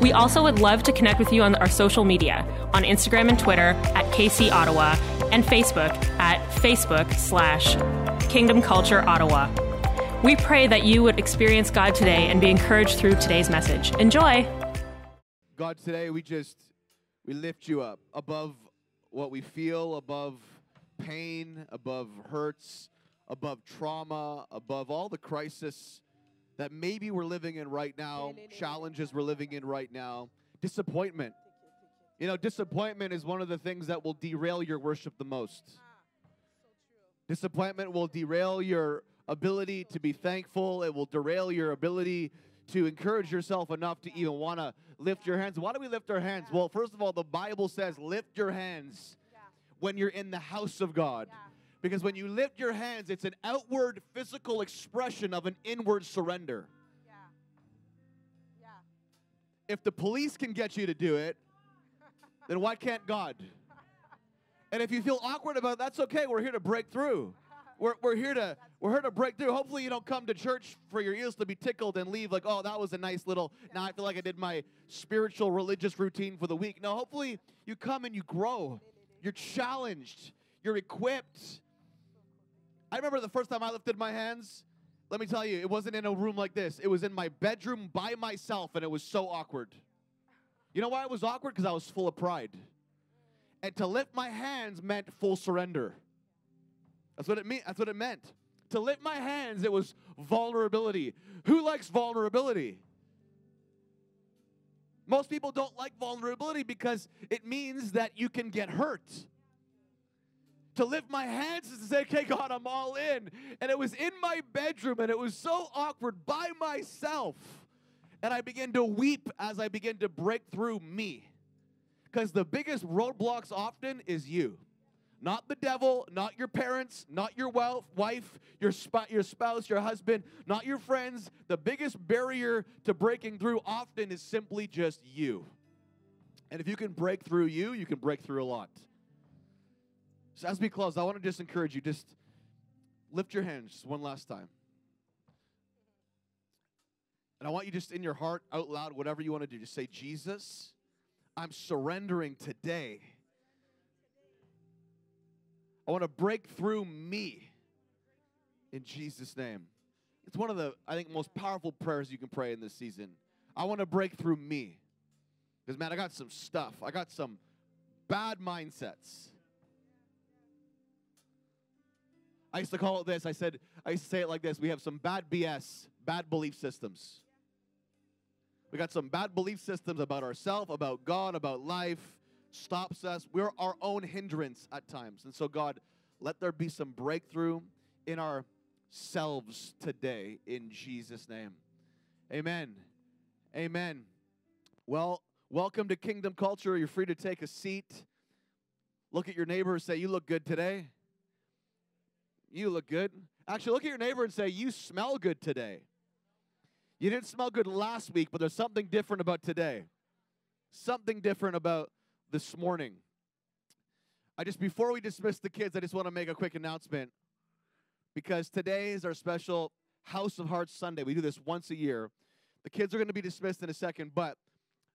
We also would love to connect with you on our social media on Instagram and Twitter at KC Ottawa and Facebook at Facebook slash Kingdom Culture Ottawa. We pray that you would experience God today and be encouraged through today's message. Enjoy. God, today we just we lift you up above what we feel, above pain, above hurts, above trauma, above all the crisis that maybe we're living in right now, challenges we're living in right now, disappointment. You know, disappointment is one of the things that will derail your worship the most. Ah, disappointment will derail your ability to be thankful, it will derail your ability to encourage yourself enough to even want to lift your hands. Why do we lift our hands? Well, first of all, the Bible says lift your hands when you're in the house of God. Because when you lift your hands, it's an outward physical expression of an inward surrender. Yeah. Yeah. If the police can get you to do it, then why can't God? And if you feel awkward about it, that's okay. We're here to break through. We're, we're here to we're here to break through. Hopefully you don't come to church for your ears to be tickled and leave like, oh, that was a nice little. Now I feel like I did my spiritual religious routine for the week. No, hopefully you come and you grow. You're challenged. You're equipped. I remember the first time I lifted my hands. Let me tell you, it wasn't in a room like this. It was in my bedroom by myself, and it was so awkward. You know why it was awkward? Because I was full of pride. And to lift my hands meant full surrender. That's what it meant. That's what it meant. To lift my hands, it was vulnerability. Who likes vulnerability? Most people don't like vulnerability because it means that you can get hurt. To lift my hands and say, okay, God, I'm all in. And it was in my bedroom and it was so awkward by myself. And I began to weep as I began to break through me. Because the biggest roadblocks often is you. Not the devil, not your parents, not your wealth, wife, your, sp- your spouse, your husband, not your friends. The biggest barrier to breaking through often is simply just you. And if you can break through you, you can break through a lot. So as we close, I want to just encourage you, just lift your hands just one last time. And I want you just in your heart, out loud, whatever you want to do, just say, Jesus, I'm surrendering today. I want to break through me in Jesus' name. It's one of the, I think, most powerful prayers you can pray in this season. I want to break through me. Because, man, I got some stuff. I got some bad mindsets. I used to call it this. I said, I used to say it like this. We have some bad BS, bad belief systems. We got some bad belief systems about ourselves, about God, about life, stops us. We're our own hindrance at times. And so, God, let there be some breakthrough in ourselves today in Jesus' name. Amen. Amen. Well, welcome to Kingdom Culture. You're free to take a seat. Look at your neighbor and say, You look good today. You look good. Actually, look at your neighbor and say, You smell good today. You didn't smell good last week, but there's something different about today. Something different about this morning. I just, before we dismiss the kids, I just want to make a quick announcement because today is our special House of Hearts Sunday. We do this once a year. The kids are going to be dismissed in a second, but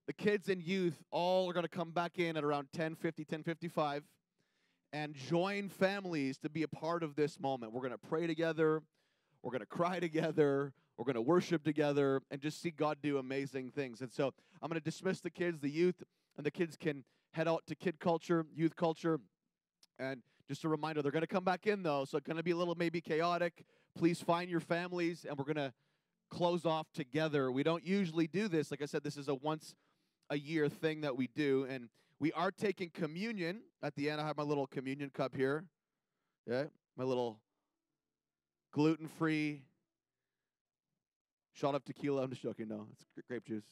the kids and youth all are going to come back in at around 1050, 1055 and join families to be a part of this moment. We're going to pray together. We're going to cry together. We're going to worship together and just see God do amazing things. And so I'm going to dismiss the kids, the youth, and the kids can head out to kid culture, youth culture. And just a reminder, they're going to come back in though, so it's going to be a little maybe chaotic. Please find your families, and we're going to close off together. We don't usually do this. Like I said, this is a once a year thing that we do. And we are taking communion at the end. I have my little communion cup here. Yeah, my little gluten free shot of tequila. I'm just joking. No, it's grape juice.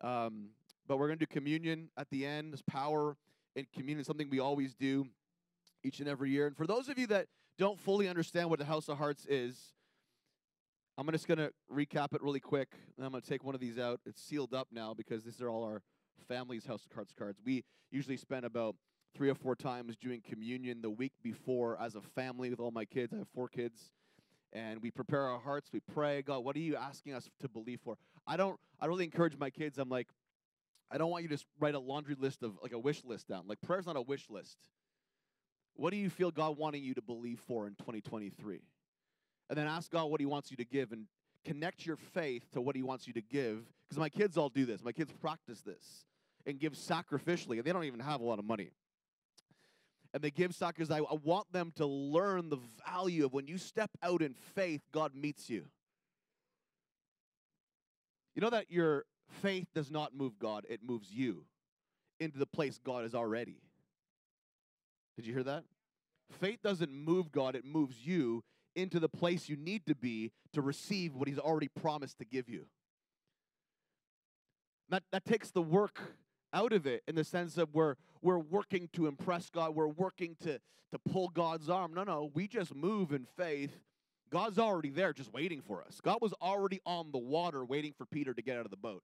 Um, but we're going to do communion at the end. There's power in communion, something we always do each and every year. And for those of you that don't fully understand what the House of Hearts is, I'm just going to recap it really quick. And I'm going to take one of these out. It's sealed up now because these are all our family's House of Hearts cards. We usually spend about three or four times doing communion the week before as a family with all my kids. I have four kids. And we prepare our hearts. We pray, God, what are you asking us to believe for? I don't. I really encourage my kids. I'm like, I don't want you to s- write a laundry list of like a wish list down. Like prayer's not a wish list. What do you feel God wanting you to believe for in 2023? And then ask God what He wants you to give and connect your faith to what He wants you to give. Because my kids all do this. My kids practice this and give sacrificially. And they don't even have a lot of money. And they give sacrifice. I, I want them to learn the value of when you step out in faith, God meets you. You know that your faith does not move God, it moves you into the place God is already. Did you hear that? Faith doesn't move God, it moves you into the place you need to be to receive what He's already promised to give you. That, that takes the work out of it in the sense of we're, we're working to impress God, we're working to, to pull God's arm. No, no, we just move in faith. God's already there, just waiting for us. God was already on the water, waiting for Peter to get out of the boat.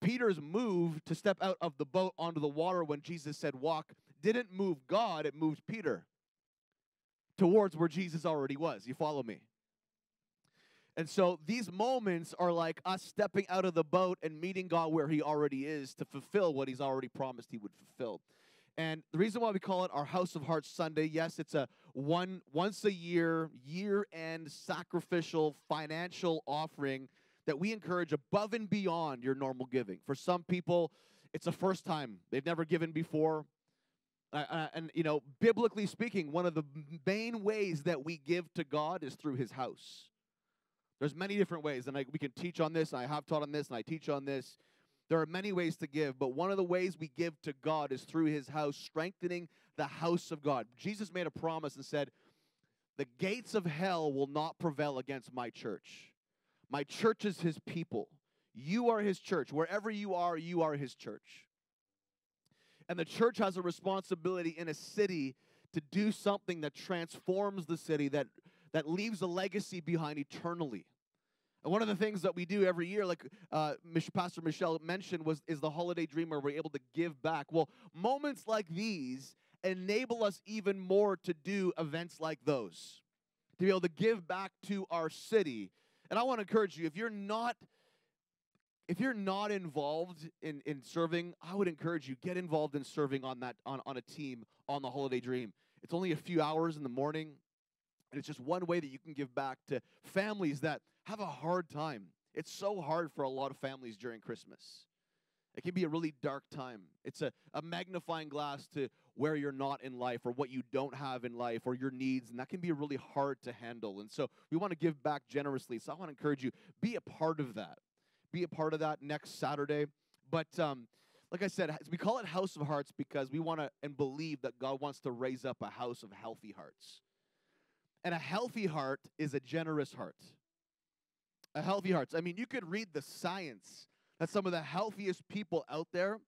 Peter's move to step out of the boat onto the water when Jesus said walk didn't move God, it moved Peter towards where Jesus already was. You follow me? And so these moments are like us stepping out of the boat and meeting God where He already is to fulfill what He's already promised He would fulfill. And the reason why we call it our House of Hearts Sunday, yes, it's a one once a year, year end sacrificial financial offering that we encourage above and beyond your normal giving. For some people, it's a first time. They've never given before. Uh, uh, and you know, biblically speaking, one of the main ways that we give to God is through His house. There's many different ways, and I, we can teach on this. And I have taught on this, and I teach on this. There are many ways to give, but one of the ways we give to God is through His house, strengthening the house of God. Jesus made a promise and said, "The gates of hell will not prevail against my church. My church is His people. You are His church. Wherever you are, you are His church." And the church has a responsibility in a city to do something that transforms the city, that, that leaves a legacy behind eternally. And one of the things that we do every year, like uh, Pastor Michelle mentioned, was is the holiday dream where we're able to give back. Well, moments like these enable us even more to do events like those, to be able to give back to our city. And I want to encourage you, if you're not if you're not involved in, in serving, I would encourage you get involved in serving on that on, on a team on the holiday dream. It's only a few hours in the morning, and it's just one way that you can give back to families that have a hard time. It's so hard for a lot of families during Christmas. It can be a really dark time. It's a, a magnifying glass to where you're not in life or what you don't have in life or your needs, and that can be really hard to handle. And so we want to give back generously. So I want to encourage you, be a part of that be a part of that next Saturday. But um, like I said, we call it House of Hearts because we want to and believe that God wants to raise up a house of healthy hearts. And a healthy heart is a generous heart. A healthy heart. I mean, you could read the science that some of the healthiest people out there,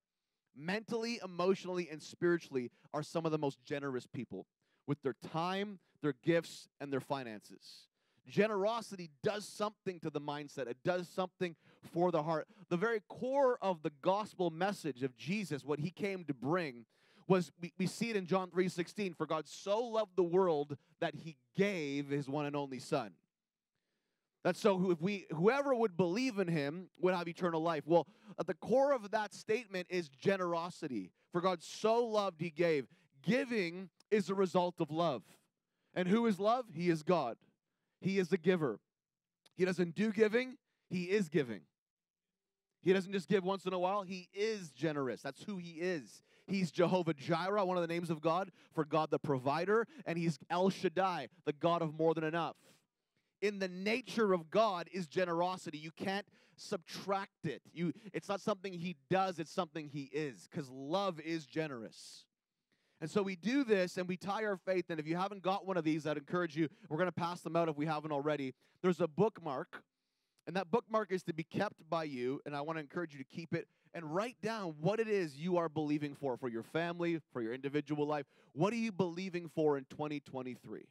mentally, emotionally, and spiritually, are some of the most generous people with their time, their gifts, and their finances. Generosity does something to the mindset, it does something for the heart. The very core of the gospel message of Jesus, what he came to bring, was we, we see it in John 3:16, for God so loved the world that he gave his one and only son. That so if we whoever would believe in him would have eternal life. Well, at the core of that statement is generosity. For God so loved he gave. Giving is a result of love. And who is love? He is God. He is the giver. He doesn't do giving, he is giving. He doesn't just give once in a while, he is generous. That's who he is. He's Jehovah Jireh, one of the names of God, for God the provider, and he's El Shaddai, the God of more than enough. In the nature of God is generosity. You can't subtract it. You it's not something he does, it's something he is cuz love is generous. And so we do this and we tie our faith. And if you haven't got one of these, I'd encourage you, we're going to pass them out if we haven't already. There's a bookmark, and that bookmark is to be kept by you. And I want to encourage you to keep it and write down what it is you are believing for for your family, for your individual life. What are you believing for in 2023?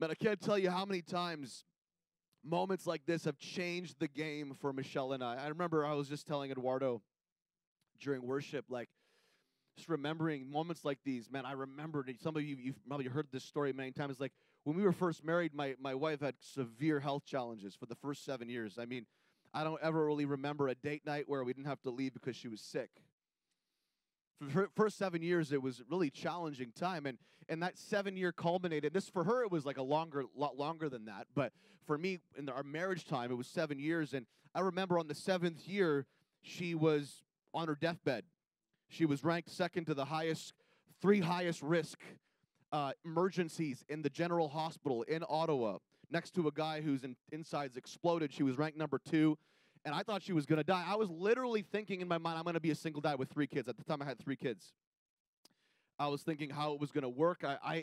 Man, I can't tell you how many times moments like this have changed the game for Michelle and I. I remember I was just telling Eduardo during worship, like, just remembering moments like these, man, I remembered. Some of you, you've probably heard this story many times. Like when we were first married, my, my wife had severe health challenges for the first seven years. I mean, I don't ever really remember a date night where we didn't have to leave because she was sick. For the first seven years, it was a really challenging time, and and that seven year culminated. This for her, it was like a longer, lot longer than that. But for me, in our marriage time, it was seven years, and I remember on the seventh year, she was on her deathbed. She was ranked second to the highest, three highest risk uh, emergencies in the general hospital in Ottawa, next to a guy whose in, insides exploded. She was ranked number two and I thought she was going to die. I was literally thinking in my mind, I'm going to be a single dad with three kids. At the time, I had three kids. I was thinking how it was going to work. I, I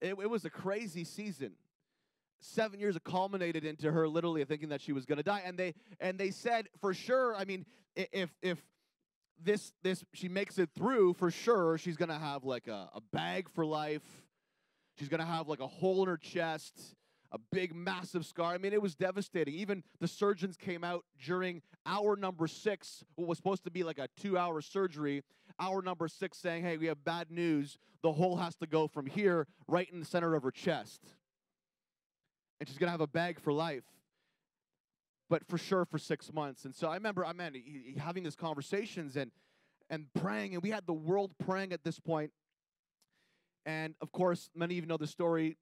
it, it, was a crazy season. Seven years culminated into her literally thinking that she was going to die, and they and they said for sure. I mean, if if this this she makes it through for sure, she's to have like a, a bag for life. She's to have like a hole in her chest a big, massive scar. I mean, it was devastating. Even the surgeons came out during hour number six, what was supposed to be like a two hour surgery, hour number six saying, hey, we have bad news. The hole has to go from here right in the center of her chest. And she's to have a bag for life. But for sure for six months. And so I remember, I mean, having these conversations and and praying, and we had the world praying at this point. And of course, many of you know the story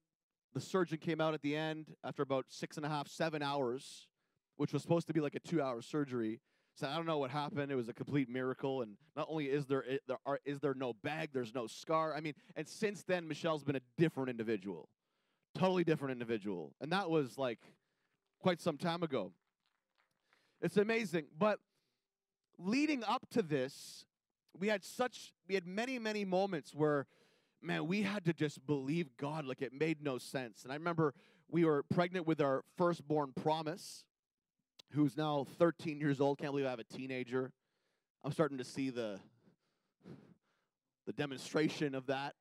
the surgeon came out at the end after about six and a half, seven hours, which was supposed to be like a two hour surgery. So I don't know what happened. It was a complete miracle. And not only is there, there are, is there no bag, there's no scar. I mean, and since then, Michelle's been a different individual, totally different individual. And that was like quite some time ago. It's amazing. But leading up to this, we had such, we had many, many moments where man, we had to just believe God like it made no sense. And I remember we were pregnant with our firstborn Promise, who's now 13 years old. Can't believe I have a teenager. I'm starting to see the the demonstration of that.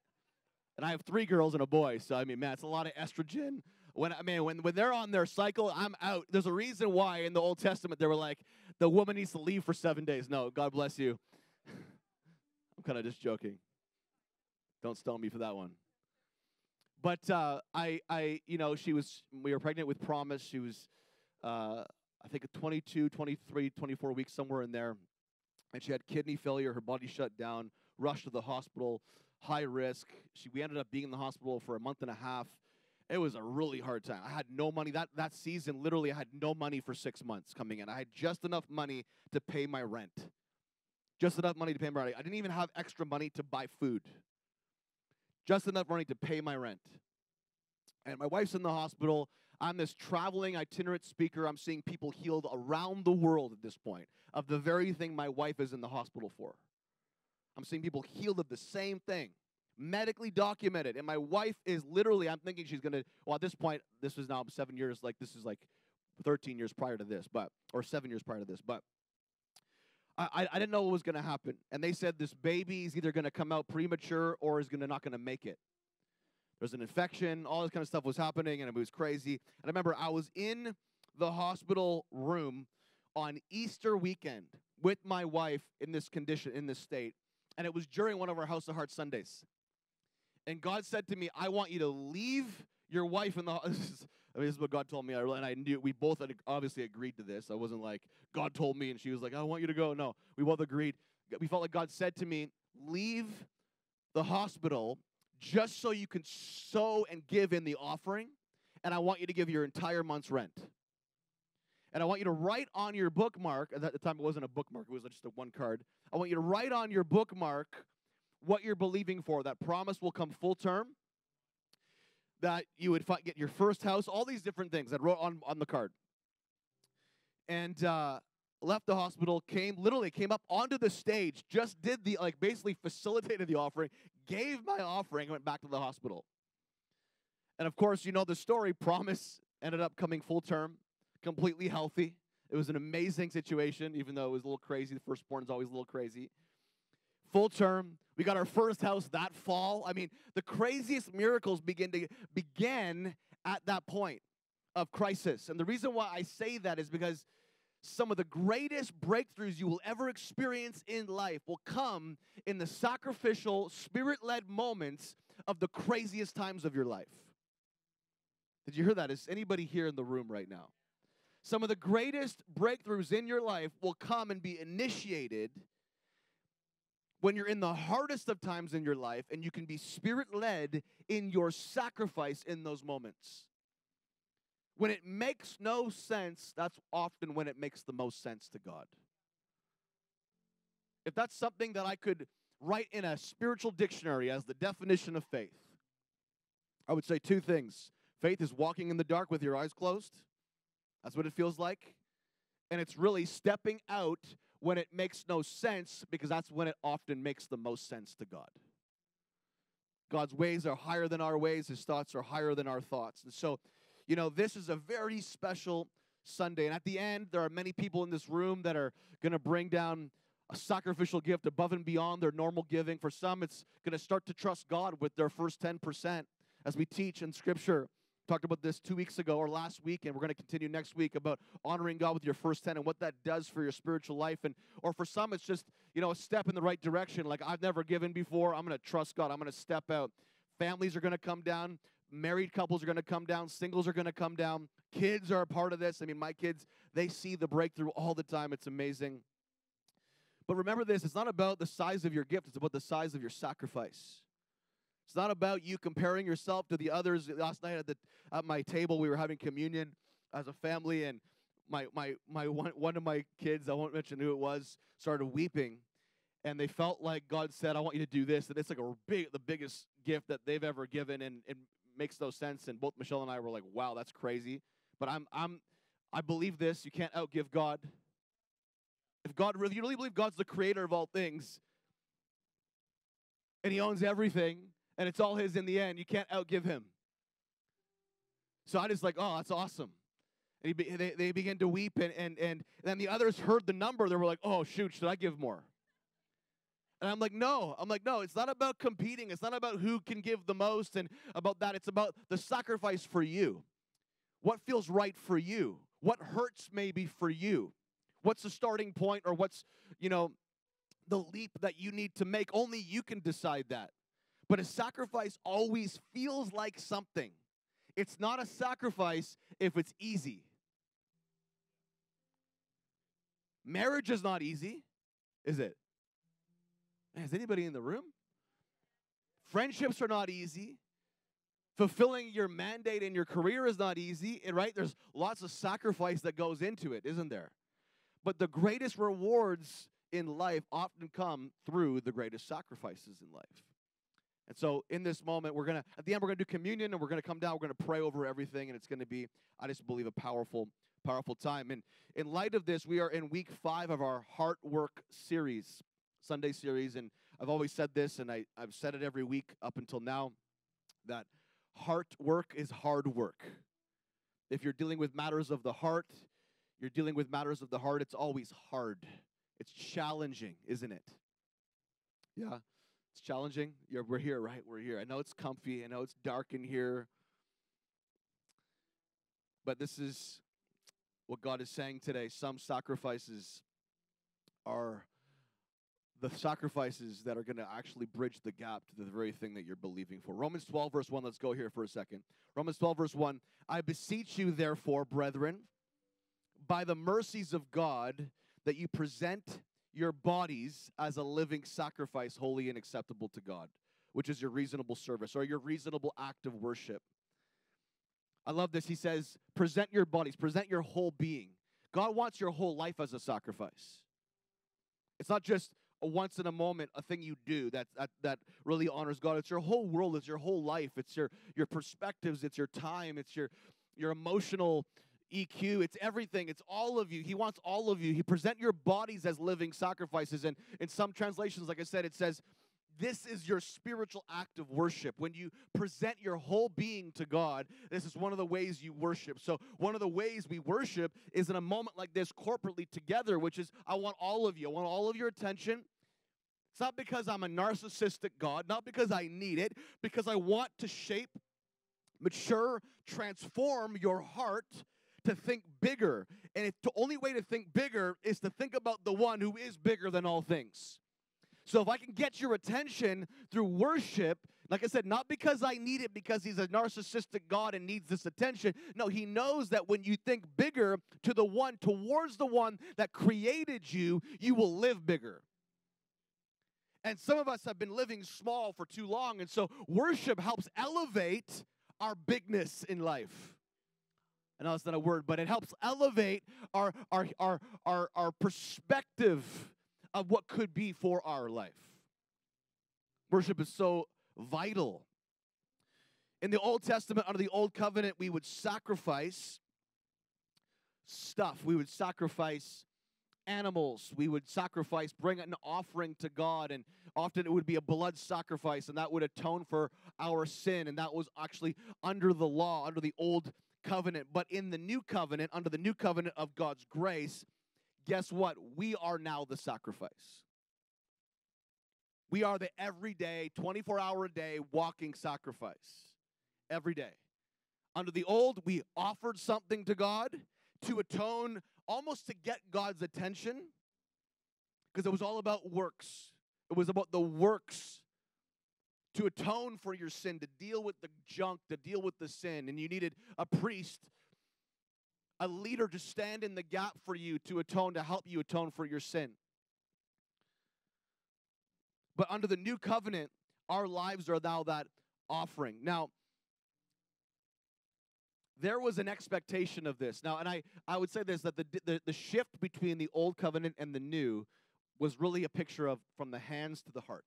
And I have three girls and a boy, so I mean, man, it's a lot of estrogen. When I mean, when when they're on their cycle, I'm out. There's a reason why in the Old Testament they were like, the woman needs to leave for seven days. No, God bless you. I'm kind of just joking. Don't stone me for that one. But uh, I, I, you know, she was, we were pregnant with Promise. She was, uh, I think, 22, 23, 24 weeks, somewhere in there. And she had kidney failure. Her body shut down, rushed to the hospital, high risk. She, we ended up being in the hospital for a month and a half. It was a really hard time. I had no money. That, that season, literally, I had no money for six months coming in. I had just enough money to pay my rent. Just enough money to pay my rent. I didn't even have extra money to buy food just enough money to pay my rent. And my wife's in the hospital. I'm this traveling itinerant speaker. I'm seeing people healed around the world at this point of the very thing my wife is in the hospital for. I'm seeing people healed of the same thing, medically documented. And my wife is literally, I'm thinking she's going to, well, at this point, this is now seven years, like this is like 13 years prior to this, but, or seven years prior to this, but I, I didn't know what was going to happen. And they said this baby is either going to come out premature or is gonna, not going to make it. There's an infection, all this kind of stuff was happening, and it was crazy. And I remember I was in the hospital room on Easter weekend with my wife in this condition, in this state. And it was during one of our House of Heart Sundays. And God said to me, I want you to leave your wife in the I mean, this is what God told me. And I knew we both had obviously agreed to this. I wasn't like, God told me, and she was like, I want you to go. No, we both agreed. We felt like God said to me, leave the hospital just so you can sow and give in the offering. And I want you to give your entire month's rent. And I want you to write on your bookmark, at the time it wasn't a bookmark, it was just a one card. I want you to write on your bookmark what you're believing for. That promise will come full term that you would fi- get your first house, all these different things that wrote on, on the card. And uh, left the hospital, came, literally came up onto the stage, just did the, like, basically facilitated the offering, gave my offering, went back to the hospital. And of course, you know the story. Promise ended up coming full term, completely healthy. It was an amazing situation, even though it was a little crazy. The firstborn is always a little crazy. Full term. We got our first house that fall. I mean, the craziest miracles begin to begin at that point of crisis. And the reason why I say that is because some of the greatest breakthroughs you will ever experience in life will come in the sacrificial, spirit led moments of the craziest times of your life. Did you hear that? Is anybody here in the room right now? Some of the greatest breakthroughs in your life will come and be initiated when you're in the hardest of times in your life and you can be spirit led in your sacrifice in those moments. When it makes no sense, that's often when it makes the most sense to God. If that's something that I could write in a spiritual dictionary as the definition of faith, I would say two things. Faith is walking in the dark with your eyes closed. That's what it feels like. And it's really stepping out when it makes no sense because that's when it often makes the most sense to God. God's ways are higher than our ways, His thoughts are higher than our thoughts. And so you know, this is a very special Sunday. And at the end, there are many people in this room that are going to bring down a sacrificial gift above and beyond their normal giving. For some, it's going to start to trust God with their first 10% as we teach in Scripture. Talked about this two weeks ago or last week, and we're going to continue next week about honoring God with your first 10 and what that does for your spiritual life. And or for some, it's just, you know, a step in the right direction. Like I've never given before. I'm going to trust God. I'm going to step out. Families are going to come down married couples are going to come down, singles are going to come down, kids are a part of this. I mean, my kids, they see the breakthrough all the time. It's amazing. But remember this it's not about the size of your gift, it's about the size of your sacrifice. It's not about you comparing yourself to the others. Last night at, the, at my table, we were having communion as a family, and my, my, my one, one of my kids, I won't mention who it was, started weeping. And they felt like God said, I want you to do this. And it's like a big, the biggest gift that they've ever given. And, and makes no sense. And both Michelle and I were like, wow, that's crazy. But I'm, I'm, I believe this. You can't outgive God. If God really, you really believe God's the creator of all things, and He owns everything, and it's all His in the end, you can't outgive Him. So I just like, oh, that's awesome. And he, they, they began to weep, and, and, and then the others heard the number. They were like, oh, shoot, should I give more? And I'm like, no. I'm like, no, it's not about competing. It's not about who can give the most and about that. It's about the sacrifice for you. What feels right for you? What hurts maybe for you? What's the starting point or what's, you know, the leap that you need to make? Only you can decide that. But a sacrifice always feels like something. It's not a sacrifice if it's easy. Marriage is not easy, is it? Is anybody in the room? Friendships are not easy. Fulfilling your mandate in your career is not easy, right? There's lots of sacrifice that goes into it, isn't there? But the greatest rewards in life often come through the greatest sacrifices in life. And so, in this moment, we're gonna at the end we're gonna do communion, and we're gonna come down. We're gonna pray over everything, and it's gonna be, I just believe, a powerful, powerful time. And in light of this, we are in week five of our Heart Work series. Sunday series, and I've always said this, and I, I've said it every week up until now that heart work is hard work. If you're dealing with matters of the heart, you're dealing with matters of the heart, it's always hard. It's challenging, isn't it? Yeah, it's challenging. You're, we're here, right? We're here. I know it's comfy, I know it's dark in here. But this is what God is saying today. Some sacrifices are the sacrifices that are going to actually bridge the gap to the very thing that you're believing for. Romans 12, verse 1, let's go here for a second. Romans 12, verse 1 I beseech you, therefore, brethren, by the mercies of God, that you present your bodies as a living sacrifice, holy and acceptable to God, which is your reasonable service or your reasonable act of worship. I love this. He says, present your bodies, present your whole being. God wants your whole life as a sacrifice. It's not just a once in a moment a thing you do that, that that really honors God. It's your whole world, it's your whole life, it's your your perspectives, it's your time, it's your your emotional EQ, it's everything, it's all of you. He wants all of you. He present your bodies as living sacrifices. And in some translations, like I said, it says, this is your spiritual act of worship. When you present your whole being to God, this is one of the ways you worship. So, one of the ways we worship is in a moment like this, corporately together, which is I want all of you, I want all of your attention. It's not because I'm a narcissistic God, not because I need it, because I want to shape, mature, transform your heart to think bigger. And the only way to think bigger is to think about the one who is bigger than all things. So if I can get your attention through worship, like I said, not because I need it because he's a narcissistic God and needs this attention. No, he knows that when you think bigger to the one, towards the one that created you, you will live bigger. And some of us have been living small for too long. And so worship helps elevate our bigness in life. I know it's not a word, but it helps elevate our, our, our, our, our perspective of what could be for our life. Worship is so vital. In the Old Testament, under the Old Covenant, we would sacrifice stuff. We would sacrifice animals. We would sacrifice, bring an offering to God, and often it would be a blood sacrifice, and that would atone for our sin. And that was actually under the law, under the Old Covenant. But in the New Covenant, under the New Covenant of God's grace, guess what? We are now the sacrifice. We are the everyday, 24 hour a day walking sacrifice. Every day. Under the old, we offered something to God to atone, almost to get God's attention, because it was all about works. It was about the works to atone for your sin, to deal with the junk, to deal with the sin. And you needed a priest, a leader to stand in the gap for you to atone, to help you atone for your sin. But under the new covenant, our lives are now that offering. Now, there was an expectation of this. Now, and I, I would say this that the, the, the shift between the old covenant and the new was really a picture of from the hands to the heart.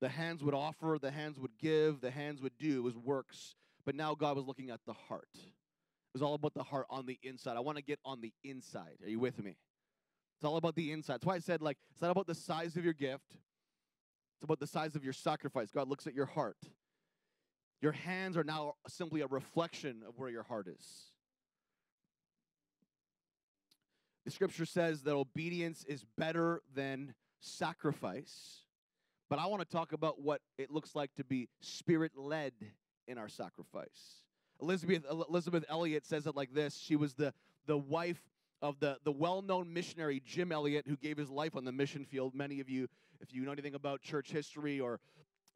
The hands would offer, the hands would give, the hands would do. It was works. But now God was looking at the heart. It was all about the heart on the inside. I want to get on the inside. Are you with me? It's all about the inside. That's why I said, like, it's not about the size of your gift. It's about the size of your sacrifice. God looks at your heart. Your hands are now simply a reflection of where your heart is. The scripture says that obedience is better than sacrifice. But I want to talk about what it looks like to be spirit led in our sacrifice. Elisabeth, Elisabeth Elliot says it like this She was the, the wife of the, the well known missionary Jim Elliot, who gave his life on the mission field. Many of you, if you know anything about church history or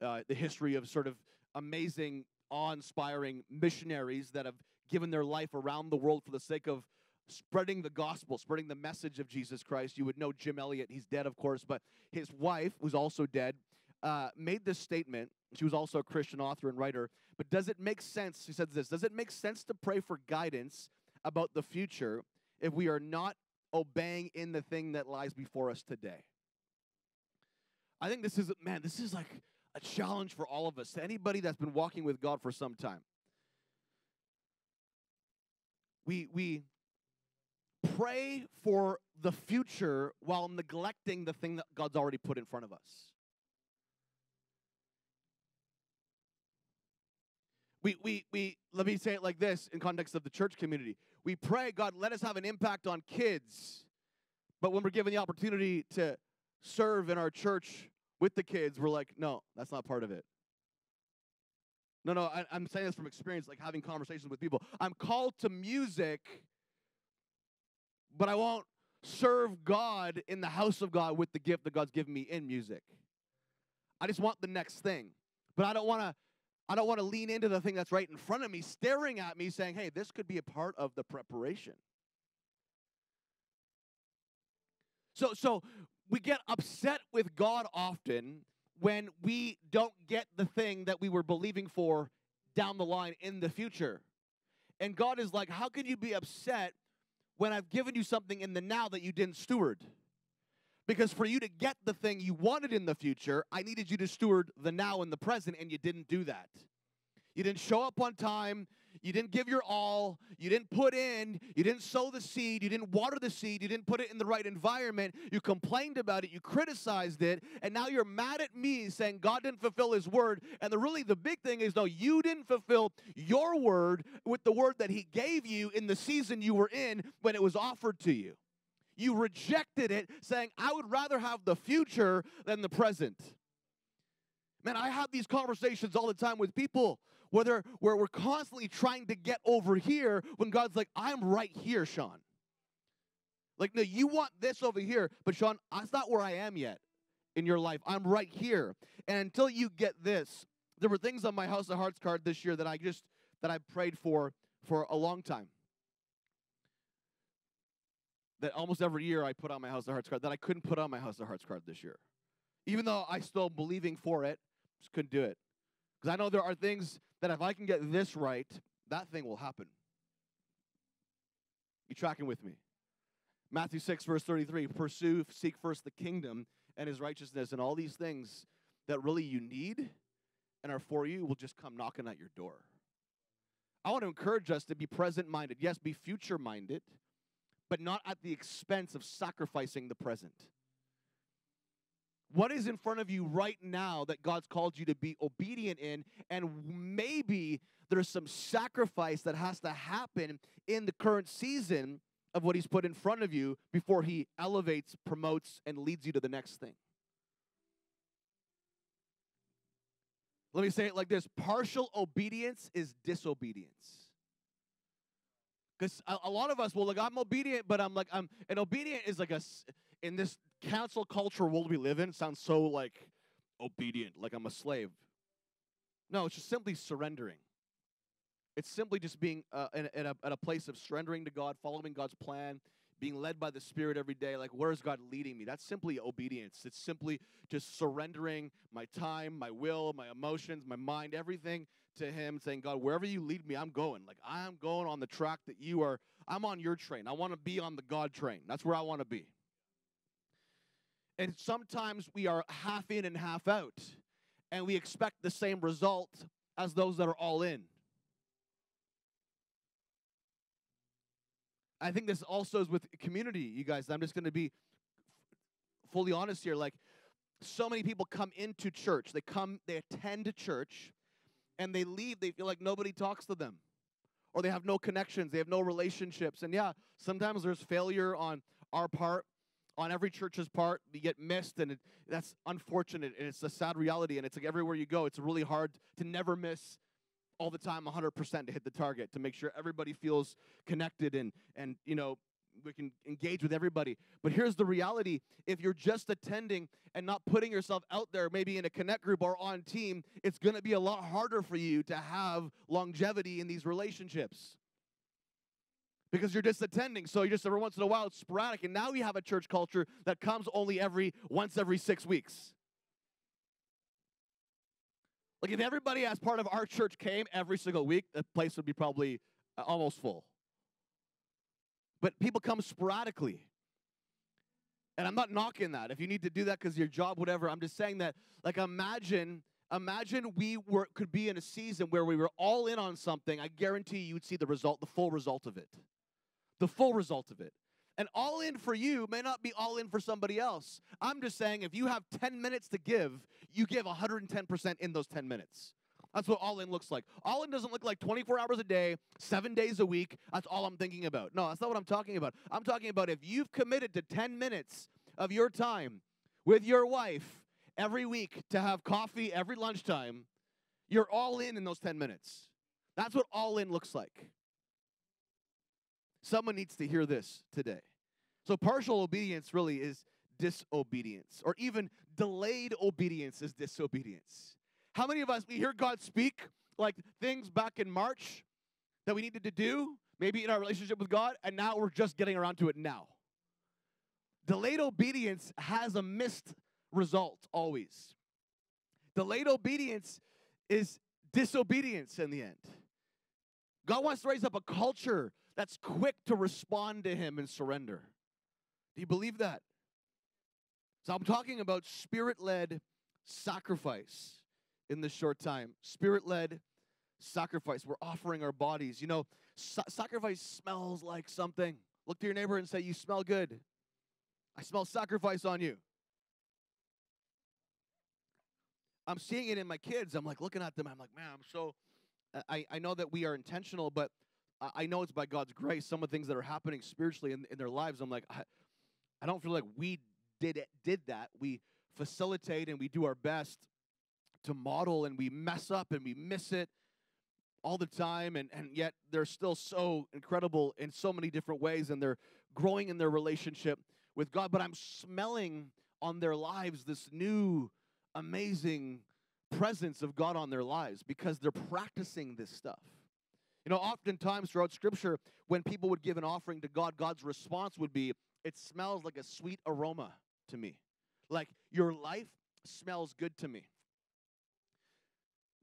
uh, the history of sort of amazing, awe inspiring missionaries that have given their life around the world for the sake of spreading the gospel, spreading the message of Jesus Christ. You would know Jim Elliot. He's dead, of course, but his wife, who's also dead, uh, made this statement. She was also a Christian author and writer. But does it make sense? She said this Does it make sense to pray for guidance about the future if we are not obeying in the thing that lies before us today? I think this is, man, this is like a challenge for all of us, to anybody that's been walking with God for some time. We, we pray for the future while neglecting the thing that God's already put in front of us. We, we, we, let me say it like this in context of the church community. We pray, God, let us have an impact on kids. But when we're given the opportunity to serve in our church with the kids, we're like, no, that's not part of it. No, no, I, am saying this from experience, like having conversations with people. I'm called to music, but I won't serve God in the house of God with the gift that God's given me in music. I just want the next thing. But I don't want to I don't want to lean into the thing that's right in front of me, staring at me, saying, hey, this could be a part of the preparation. So, so we get upset with God often when we don't get the thing that we were believing for down the line in the future. And God is like, how can you be upset when I've given you something in the now that you didn't steward? Because for you to get the thing you wanted in the future, I needed you to steward the now and the present, and you didn't do that. You didn't show up on time. You didn't give your all, you didn't put in, you didn't sow the seed, you didn't water the seed, you didn't put it in the right environment, you complained about it, you criticized it, and now you're mad at me saying God didn't fulfill his word. And the really the big thing is no, you didn't fulfill your word with the word that he gave you in the season you were in when it was offered to you. You rejected it, saying, I would rather have the future than the present. Man, I have these conversations all the time with people where, where we're constantly trying to get over here when God's like, I'm right here, Sean. Like, no, you want this over here, but Sean, that's not where I am yet in your life. I'm right here. And until you get this, there were things on my House of Hearts card this year that I just that I prayed for for a long time. That almost every year I put on my House of Hearts card that I couldn't put on my House of Hearts card this year. Even though I still believing for it, just couldn't do it. Because I know there are things that if I can get this right, that thing will happen. You tracking with me? Matthew 6, verse 33 Pursue, seek first the kingdom and his righteousness, and all these things that really you need and are for you will just come knocking at your door. I want to encourage us to be present minded. Yes, be future minded, but not at the expense of sacrificing the present. What is in front of you right now that God's called you to be obedient in? And maybe there's some sacrifice that has to happen in the current season of what He's put in front of you before He elevates, promotes, and leads you to the next thing. Let me say it like this partial obedience is disobedience. Because a, lot of us, well, like, I'm obedient, but I'm like, I'm, and obedient is like a, in this cancel culture world we live in, sounds so like obedient, like I'm a slave. No, it's just simply surrendering. It's simply just being uh, in, in a, at a place of surrendering to God, following God's plan, being led by the Spirit every day. Like, where is God leading me? That's simply obedience. It's simply just surrendering my time, my will, my emotions, my mind, everything to Him, saying, God, wherever you lead me, I'm going. Like, I'm going on the track that you are, I'm on your train. I want to be on the God train. That's where I want to be. And sometimes we are half in and half out, and we expect the same result as those that are all in. I think this also is with community, you guys. I'm just going to be fully honest here. Like, so many people come into church, they come, they attend church, and they leave. They feel like nobody talks to them, or they have no connections, they have no relationships. And yeah, sometimes there's failure on our part, on every church's part. you get missed, and it, that's unfortunate, and it's a sad reality. And it's like everywhere you go, it's really hard to never miss all the time 100% to hit the target to make sure everybody feels connected and and you know we can engage with everybody but here's the reality if you're just attending and not putting yourself out there maybe in a connect group or on team it's going to be a lot harder for you to have longevity in these relationships because you're just attending so you just every once in a while it's sporadic and now we have a church culture that comes only every once every six weeks like if everybody as part of our church came every single week, the place would be probably uh, almost full. But people come sporadically. And I'm not knocking that. If you need to do that because your job, whatever, I'm just saying that, like, imagine, imagine we were could be in a season where we were all in on something. I guarantee you would see the result, the full result of it. The full result of it. And all in for you may not be all in for somebody else. I'm just saying if you have 10 minutes to give, you give 110% in those 10 minutes. That's what all in looks like. All in doesn't look like 24 hours a day, seven days a week. That's all I'm thinking about. No, that's not what I'm talking about. I'm talking about if you've committed to 10 minutes of your time with your wife every week to have coffee every lunchtime, you're all in in those 10 minutes. That's what all in looks like. Someone needs to hear this today. So, partial obedience really is disobedience, or even delayed obedience is disobedience. How many of us, we hear God speak like things back in March that we needed to do, maybe in our relationship with God, and now we're just getting around to it now? Delayed obedience has a missed result always. Delayed obedience is disobedience in the end. God wants to raise up a culture that's quick to respond to Him and surrender. Do you believe that? So I'm talking about spirit led sacrifice in this short time. Spirit led sacrifice. We're offering our bodies. You know, sa- sacrifice smells like something. Look to your neighbor and say, You smell good. I smell sacrifice on you. I'm seeing it in my kids. I'm like looking at them. I'm like, man, I'm so. I, I know that we are intentional, but I, know it's by God's grace. Some of the things that are happening spiritually in, in their lives, I'm like, I, I don't feel like we did it, did that. We facilitate and we do our best to model, and we mess up and we miss it all the time, and, and yet they're still so incredible in so many different ways, and they're growing in their relationship with God. But I'm smelling on their lives this new, amazing presence of God on their lives because they're practicing this stuff. You know, oftentimes throughout Scripture, when people would give an offering to God, God's response would be, It smells like a sweet aroma to me. Like your life smells good to me.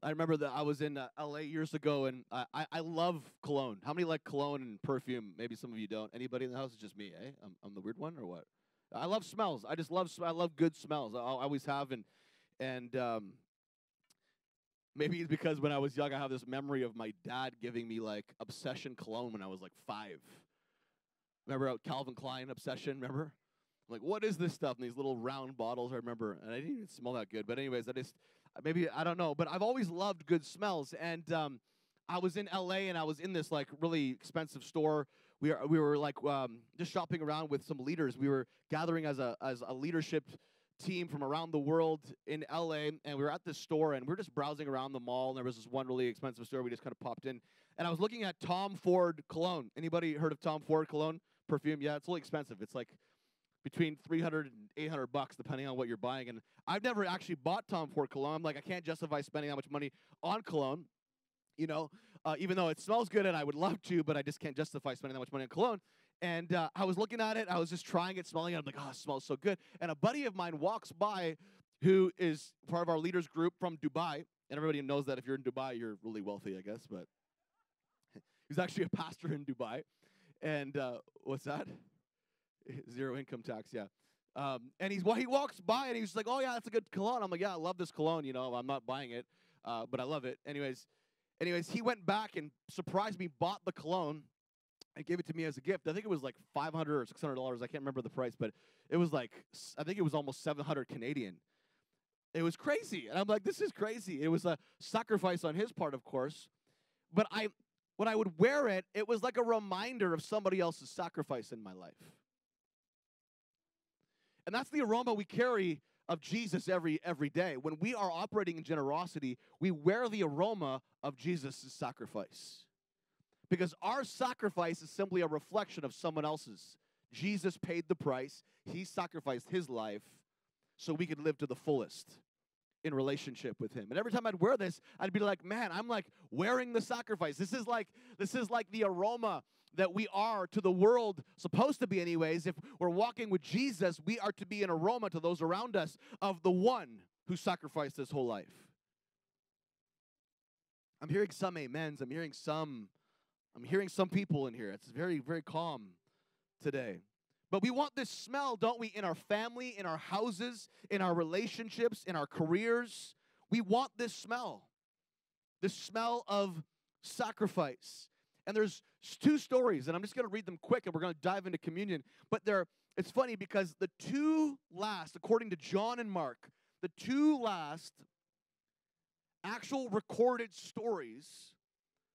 I remember that I was in uh, LA years ago, and I, I, I love cologne. How many like cologne and perfume? Maybe some of you don't. Anybody in the house? It's just me, eh? I'm, I'm the weird one, or what? I love smells. I just love I love good smells. I, I always have, and and um, maybe it's because when I was young, I have this memory of my dad giving me like obsession cologne when I was like five. Remember Calvin Klein obsession? Remember? I'm like, what is this stuff? And these little round bottles. I remember, and I didn't even smell that good. But anyways, I just maybe I don't know, but I've always loved good smells. And um, I was in LA and I was in this like really expensive store. We are, we were like um, just shopping around with some leaders. We were gathering as a as a leadership team from around the world in LA, and we were at this store and we are just browsing around the mall. And there was this one really expensive store. We just kind of popped in, and I was looking at Tom Ford cologne. Anybody heard of Tom Ford cologne perfume? Yeah, it's really expensive. It's like between 300 and 800 bucks depending on what you're buying and i've never actually bought tom ford cologne I'm like i can't justify spending that much money on cologne you know uh, even though it smells good and i would love to but i just can't justify spending that much money on cologne and uh, i was looking at it i was just trying it smelling it i'm like oh it smells so good and a buddy of mine walks by who is part of our leaders group from dubai and everybody knows that if you're in dubai you're really wealthy i guess but he's actually a pastor in dubai and uh, what's that Zero income tax, yeah. Um, and he's he walks by and he's like, "Oh yeah, that's a good cologne." I'm like, "Yeah, I love this cologne. You know, I'm not buying it, uh, but I love it." Anyways, anyways, he went back and surprised me, bought the cologne, and gave it to me as a gift. I think it was like 500 or 600 dollars. I can't remember the price, but it was like I think it was almost 700 Canadian. It was crazy, and I'm like, "This is crazy." It was a sacrifice on his part, of course, but I when I would wear it, it was like a reminder of somebody else's sacrifice in my life. And that's the aroma we carry of Jesus every every day. When we are operating in generosity, we wear the aroma of Jesus' sacrifice. Because our sacrifice is simply a reflection of someone else's. Jesus paid the price. He sacrificed his life so we could live to the fullest in relationship with him. And every time I'd wear this, I'd be like, "Man, I'm like wearing the sacrifice. This is like this is like the aroma that we are to the world, supposed to be, anyways. If we're walking with Jesus, we are to be an aroma to those around us of the one who sacrificed his whole life. I'm hearing some amens. I'm hearing some. I'm hearing some people in here. It's very, very calm today. But we want this smell, don't we, in our family, in our houses, in our relationships, in our careers. We want this smell, the smell of sacrifice. And there's two stories, and I'm just going to read them quick, and we're going to dive into communion. But they're it's funny because the two last, according to John and Mark, the two last actual recorded stories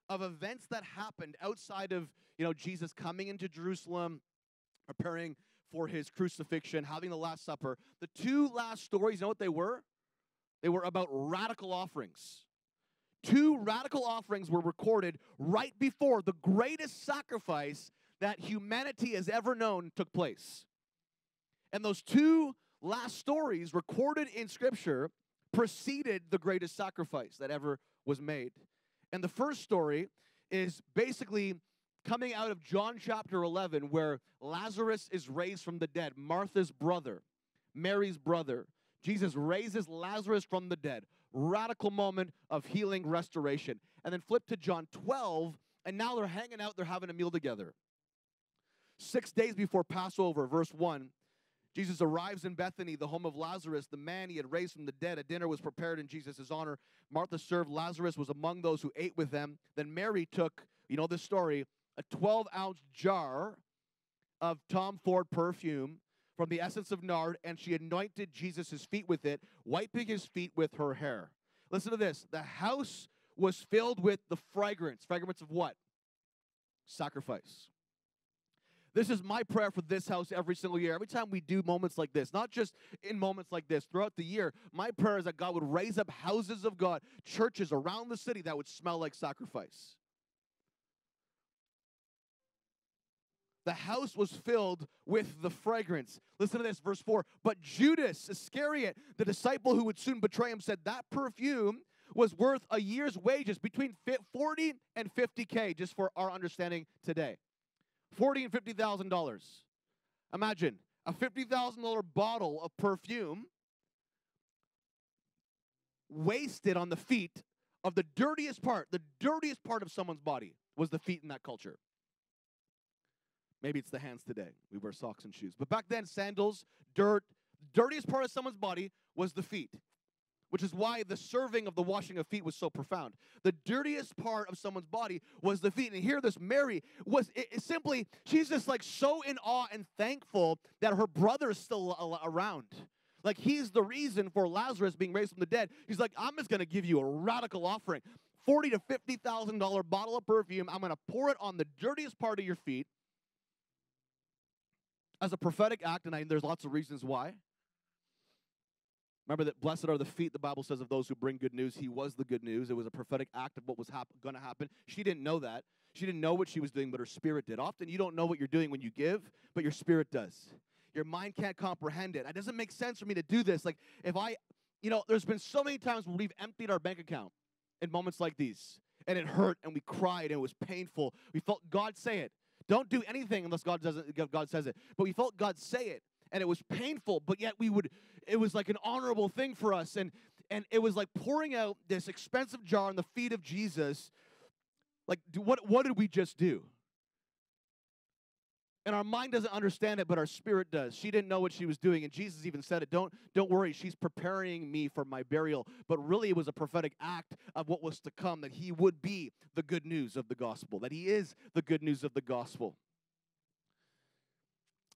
of events that happened outside of you know Jesus coming into Jerusalem, preparing for his crucifixion, having the Last Supper. The two last stories, you know what they were? They were about radical offerings. Two radical offerings were recorded right before the greatest sacrifice that humanity has ever known took place. And those two last stories recorded in Scripture preceded the greatest sacrifice that ever was made. And the first story is basically coming out of John chapter 11, where Lazarus is raised from the dead, Martha's brother, Mary's brother. Jesus raises Lazarus from the dead radical moment of healing, restoration. And then flip to John 12, and now they're hanging out, they're having a meal together. Six days before Passover, verse 1, Jesus arrives in Bethany, the home of Lazarus, the man he had raised from the dead. A dinner was prepared in Jesus' honor. Martha served. Lazarus was among those who ate with them. Then Mary took, you know this story, a 12 ounce jar of Tom Ford perfume from the essence of nard, and she anointed Jesus' feet with it, wiping his feet with her hair. Listen to this the house was filled with the fragrance. Fragrance of what? Sacrifice. This is my prayer for this house every single year. Every time we do moments like this, not just in moments like this, throughout the year, my prayer is that God would raise up houses of God, churches around the city that would smell like sacrifice. The house was filled with the fragrance. Listen to this, verse 4. But Judas Iscariot, the disciple who would soon betray him, said that perfume was worth a year's wages between 40 and 50K, just for our understanding today. Forty and fifty thousand dollars. Imagine a fifty thousand dollar bottle of perfume wasted on the feet of the dirtiest part. The dirtiest part of someone's body was the feet in that culture. Maybe it's the hands today. We wear socks and shoes. But back then, sandals, dirt, dirtiest part of someone's body was the feet which is why the serving of the washing of feet was so profound. The dirtiest part of someone's body was the feet. And here, this Mary was it, it simply, she's just like so in awe and thankful that her brother is still around. Like he's the reason for Lazarus being raised from the dead. He's like, I'm just gonna give you a radical offering. Forty to fifty thousand dollar bottle of perfume. I'm gonna pour it on the dirtiest part of your feet as a prophetic act, and I, there's lots of reasons why. Remember that blessed are the feet, the Bible says, of those who bring good news. He was the good news. It was a prophetic act of what was hap- going to happen. She didn't know that. She didn't know what she was doing, but her spirit did. Often you don't know what you're doing when you give, but your spirit does. Your mind can't comprehend it. It doesn't make sense for me to do this. Like, if I, you know, there's been so many times where we've emptied our bank account in moments like these, and it hurt, and we cried, and it was painful. We felt God say it. Don't do anything unless God doesn't. God says it. But we felt God say it, and it was painful. But yet we would it was like an honorable thing for us. And and it was like pouring out this expensive jar on the feet of Jesus. Like, what, what did we just do? And our mind doesn't understand it, but our spirit does. She didn't know what she was doing, and Jesus even said it. Don't, don't worry, she's preparing me for my burial. But really, it was a prophetic act of what was to come, that he would be the good news of the gospel, that he is the good news of the gospel.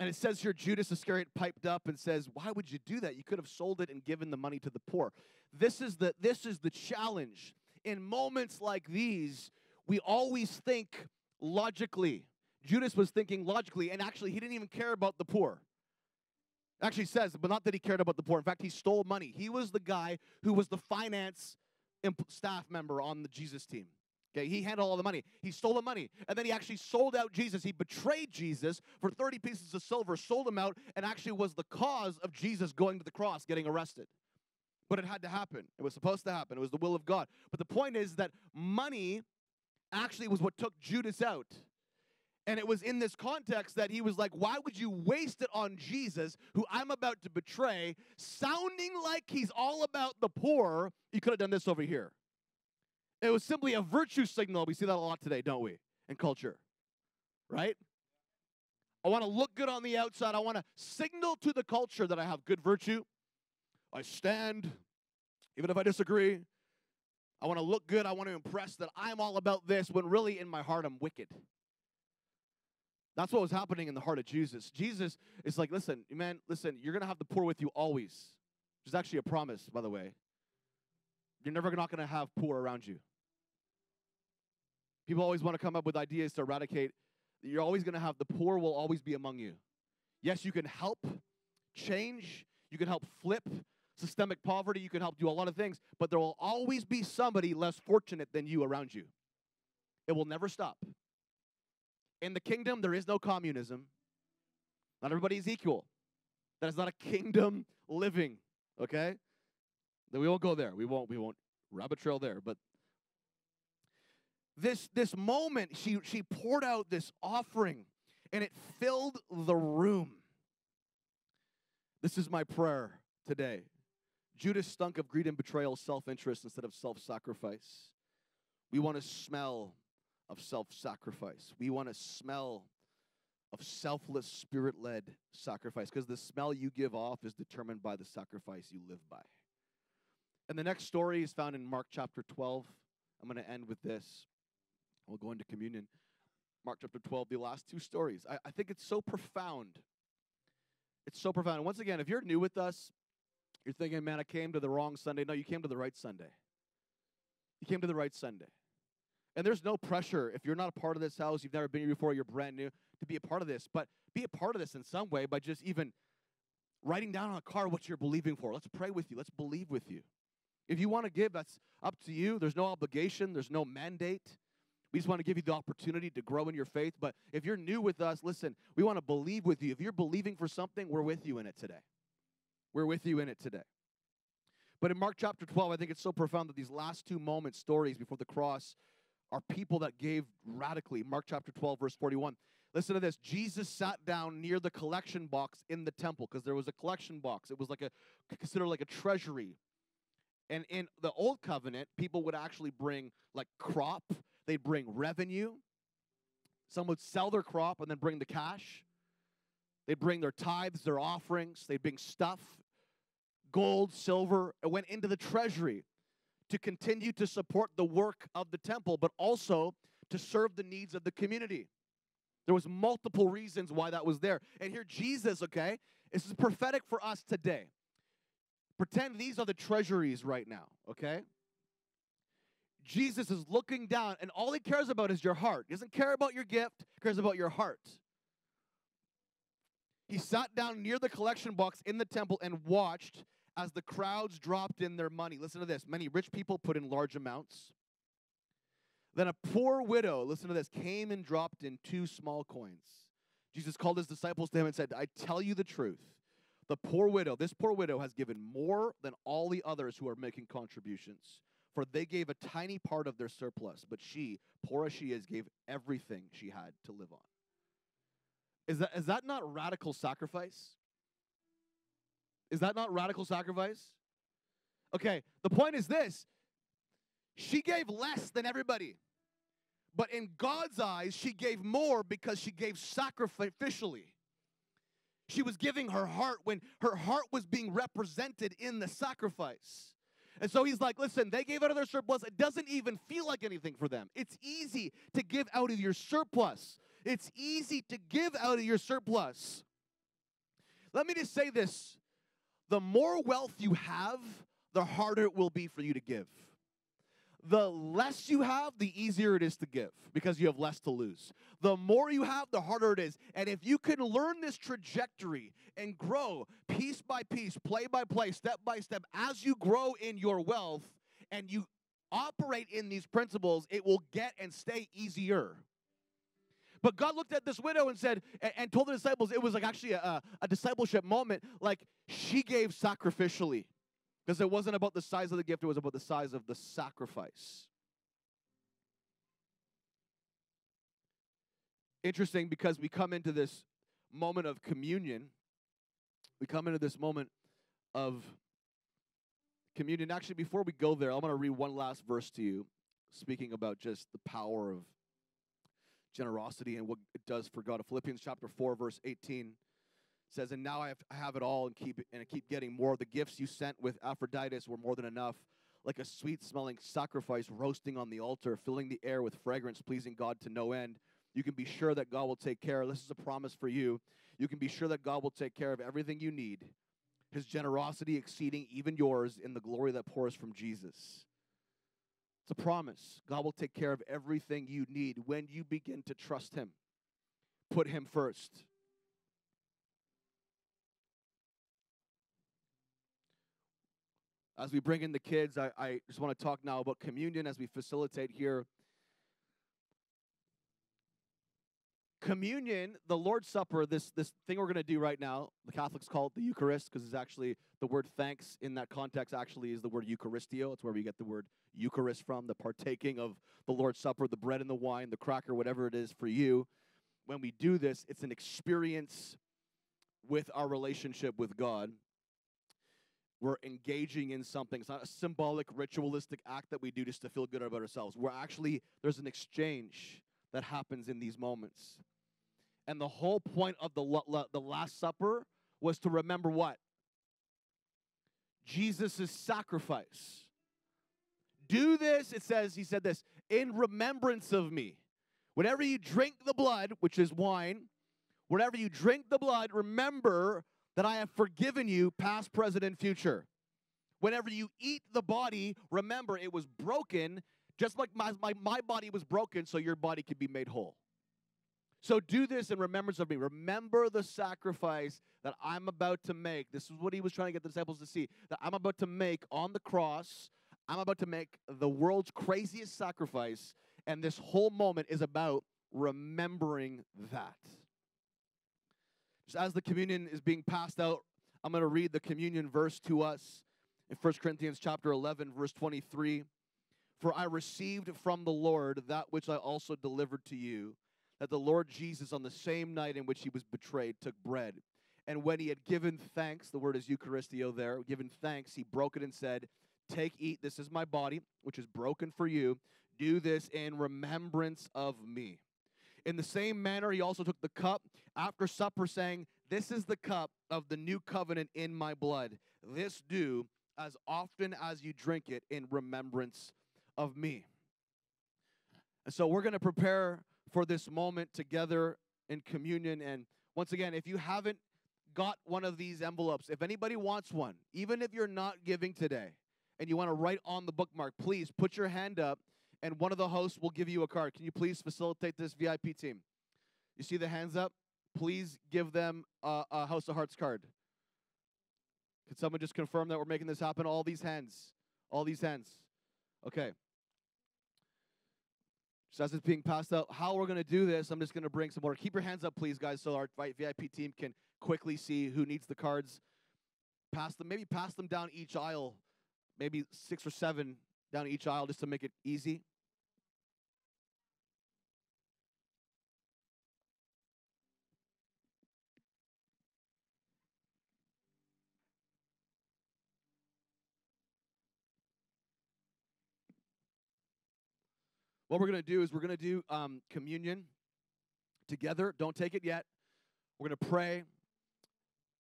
And it says here Judas Iscariot piped up and says, "Why would you do that? You could have sold it and given the money to the poor." This is the this is the challenge. In moments like these, we always think logically. Judas was thinking logically, and actually, he didn't even care about the poor. Actually, says, but not that he cared about the poor. In fact, he stole money. He was the guy who was the finance staff member on the Jesus team. Okay, he handled all the money. He stole the money. And then he actually sold out Jesus. He betrayed Jesus for 30 pieces of silver, sold him out, and actually was the cause of Jesus going to the cross, getting arrested. But it had to happen. It was supposed to happen. It was the will of God. But the point is that money actually was what took Judas out. And it was in this context that he was like, Why would you waste it on Jesus, who I'm about to betray, sounding like he's all about the poor? You could have done this over here. It was simply a virtue signal. We see that a lot today, don't we, in culture? Right? I want to look good on the outside. I want to signal to the culture that I have good virtue. I stand, even if I disagree. I want to look good. I want to impress that I'm all about this when really in my heart I'm wicked. That's what was happening in the heart of Jesus. Jesus is like, listen, man, listen, you're going to have the poor with you always. Which is actually a promise, by the way. You're never not going to have poor around you. People always want to come up with ideas to eradicate. You're always going to have the poor will always be among you. Yes, you can help change, you can help flip systemic poverty, you can help do a lot of things, but there will always be somebody less fortunate than you around you. It will never stop. In the kingdom, there is no communism. Not everybody is equal. That is not a kingdom living, okay? Then we won't go there. We won't we won't rabbit trail there, but this this moment she she poured out this offering and it filled the room this is my prayer today judas stunk of greed and betrayal self-interest instead of self-sacrifice we want to smell of self-sacrifice we want to smell of selfless, spirit led sacrifice because the smell you give off is determined by the sacrifice you live by. And the next story is found in Mark chapter 12. I'm going to end with this. We'll go into communion. Mark chapter 12, the last two stories. I, I think it's so profound. It's so profound. And once again, if you're new with us, you're thinking, man, I came to the wrong Sunday. No, you came to the right Sunday. You came to the right Sunday. And there's no pressure if you're not a part of this house, you've never been here before, you're brand new, to be a part of this. But be a part of this in some way by just even writing down on a card what you're believing for. Let's pray with you. Let's believe with you. If you want to give, that's up to you. There's no obligation, there's no mandate. We just want to give you the opportunity to grow in your faith. But if you're new with us, listen, we want to believe with you. If you're believing for something, we're with you in it today. We're with you in it today. But in Mark chapter 12, I think it's so profound that these last two moments, stories before the cross, are people that gave radically. Mark chapter 12, verse 41. Listen to this. Jesus sat down near the collection box in the temple because there was a collection box. It was like a considered like a treasury. And in the old covenant, people would actually bring like crop They'd bring revenue. Some would sell their crop and then bring the cash. They'd bring their tithes, their offerings. They'd bring stuff, gold, silver. It went into the treasury to continue to support the work of the temple, but also to serve the needs of the community. There was multiple reasons why that was there. And here Jesus, okay, this is prophetic for us today. Pretend these are the treasuries right now, okay? Jesus is looking down, and all he cares about is your heart. He doesn't care about your gift, cares about your heart. He sat down near the collection box in the temple and watched as the crowds dropped in their money. Listen to this many rich people put in large amounts. Then a poor widow, listen to this, came and dropped in two small coins. Jesus called his disciples to him and said, I tell you the truth. The poor widow, this poor widow has given more than all the others who are making contributions for they gave a tiny part of their surplus, but she, poor as she is, gave everything she had to live on. Is that, is that not radical sacrifice? Is that not radical sacrifice? Okay, the point is this she gave less than everybody. But in God's eyes, she gave more because she gave sacrificially. She was giving her heart when her heart was being represented in the sacrifice. And so he's like, listen, they gave out of their surplus. It doesn't even feel like anything for them. It's easy to give out of your surplus. It's easy to give out of your surplus. Let me just say this the more wealth you have, the harder it will be for you to give the less you have, the easier it is to give because you have less to lose. The more you have, the harder it is. And if you can learn this trajectory and grow piece by piece, play by play, step by step, as you grow in your wealth and you operate in these principles, it will get and stay easier. But God looked at this widow and said, and told the disciples, it was like actually a, a discipleship moment, like she gave sacrificially. Because it wasn't about the size of the gift, it was about the size of the sacrifice. Interesting because we come into this moment of communion, we come into this moment of communion. Actually, before we go there, I'm going to read one last verse to you, speaking about just the power of generosity and what it does for God. Philippians chapter 4, verse 18 says, And now I have, I have it all and keep and I keep getting more. The gifts you sent with Epaphroditus were more than enough, like a sweet smelling sacrifice roasting on the altar, filling the air with fragrance, pleasing God to no end. You can be sure that God will take care. Of this is a promise for you. You can be sure that God will take care of everything you need. His generosity exceeding even yours in the glory that pours from Jesus. It's a promise. God will take care of everything you need when you begin to trust Him. Put Him first. As we bring in the kids, I, I just want to talk now about communion as we facilitate here. Communion, the Lord's Supper, this, this thing we're going to do right now, the Catholics call it the Eucharist because it's actually the word thanks in that context actually is the word Eucharistio. It's where we get the word Eucharist from, the partaking of the Lord's Supper, the bread and the wine, the cracker, whatever it is for you. When we do this, it's an experience with our relationship with God we're engaging in something. It's not a symbolic, ritualistic act that we do just to feel good about ourselves. We're actually, there's an exchange that happens in these moments. And the whole point of the, the Last Supper was to remember what? Jesus' sacrifice. Do this, it says, he said this, in remembrance of me. Whenever you drink the blood, which is wine, whenever you drink the blood, remember that I have forgiven you, past, present, and future. Whenever you eat the body, remember it was broken, just like my, my, my body was broken, so your body could be made whole. So do this in remembrance of me. Remember the sacrifice that I'm about to make. This is what he was trying to get the disciples to see that I'm about to make on the cross. I'm about to make the world's craziest sacrifice. And this whole moment is about remembering that. Just as the communion is being passed out, I'm going to read the communion verse to us in 1 Corinthians chapter 11 verse 23. For I received from the Lord that which I also delivered to you that the Lord Jesus, on the same night in which he was betrayed, took bread. And when he had given thanks, the word is Eucharistio there, given thanks, he broke it and said, Take, eat, this is my body, which is broken for you. Do this in remembrance of me. In the same manner, he also took the cup after supper, saying, This is the cup of the new covenant in my blood. This do as often as you drink it in remembrance of me. And so we're going to prepare for this moment together in communion. And once again, if you haven't got one of these envelopes, if anybody wants one, even if you're not giving today and you want to write on the bookmark, please put your hand up and one of the hosts will give you a card. Can you please facilitate this VIP team? You see the hands up? Please give them a, a House of Hearts card. Could someone just confirm that we're making this happen? All these hands. All these hands. Okay. So as it's being passed out, how we're going to do this, I'm just going to bring some more. Keep your hands up, please, guys, so our VIP team can quickly see who needs the cards. Pass them, maybe pass them down each aisle, maybe six or seven down each aisle, just to make it easy. What we're going to do is we're going to do um, communion together. Don't take it yet. We're going to pray.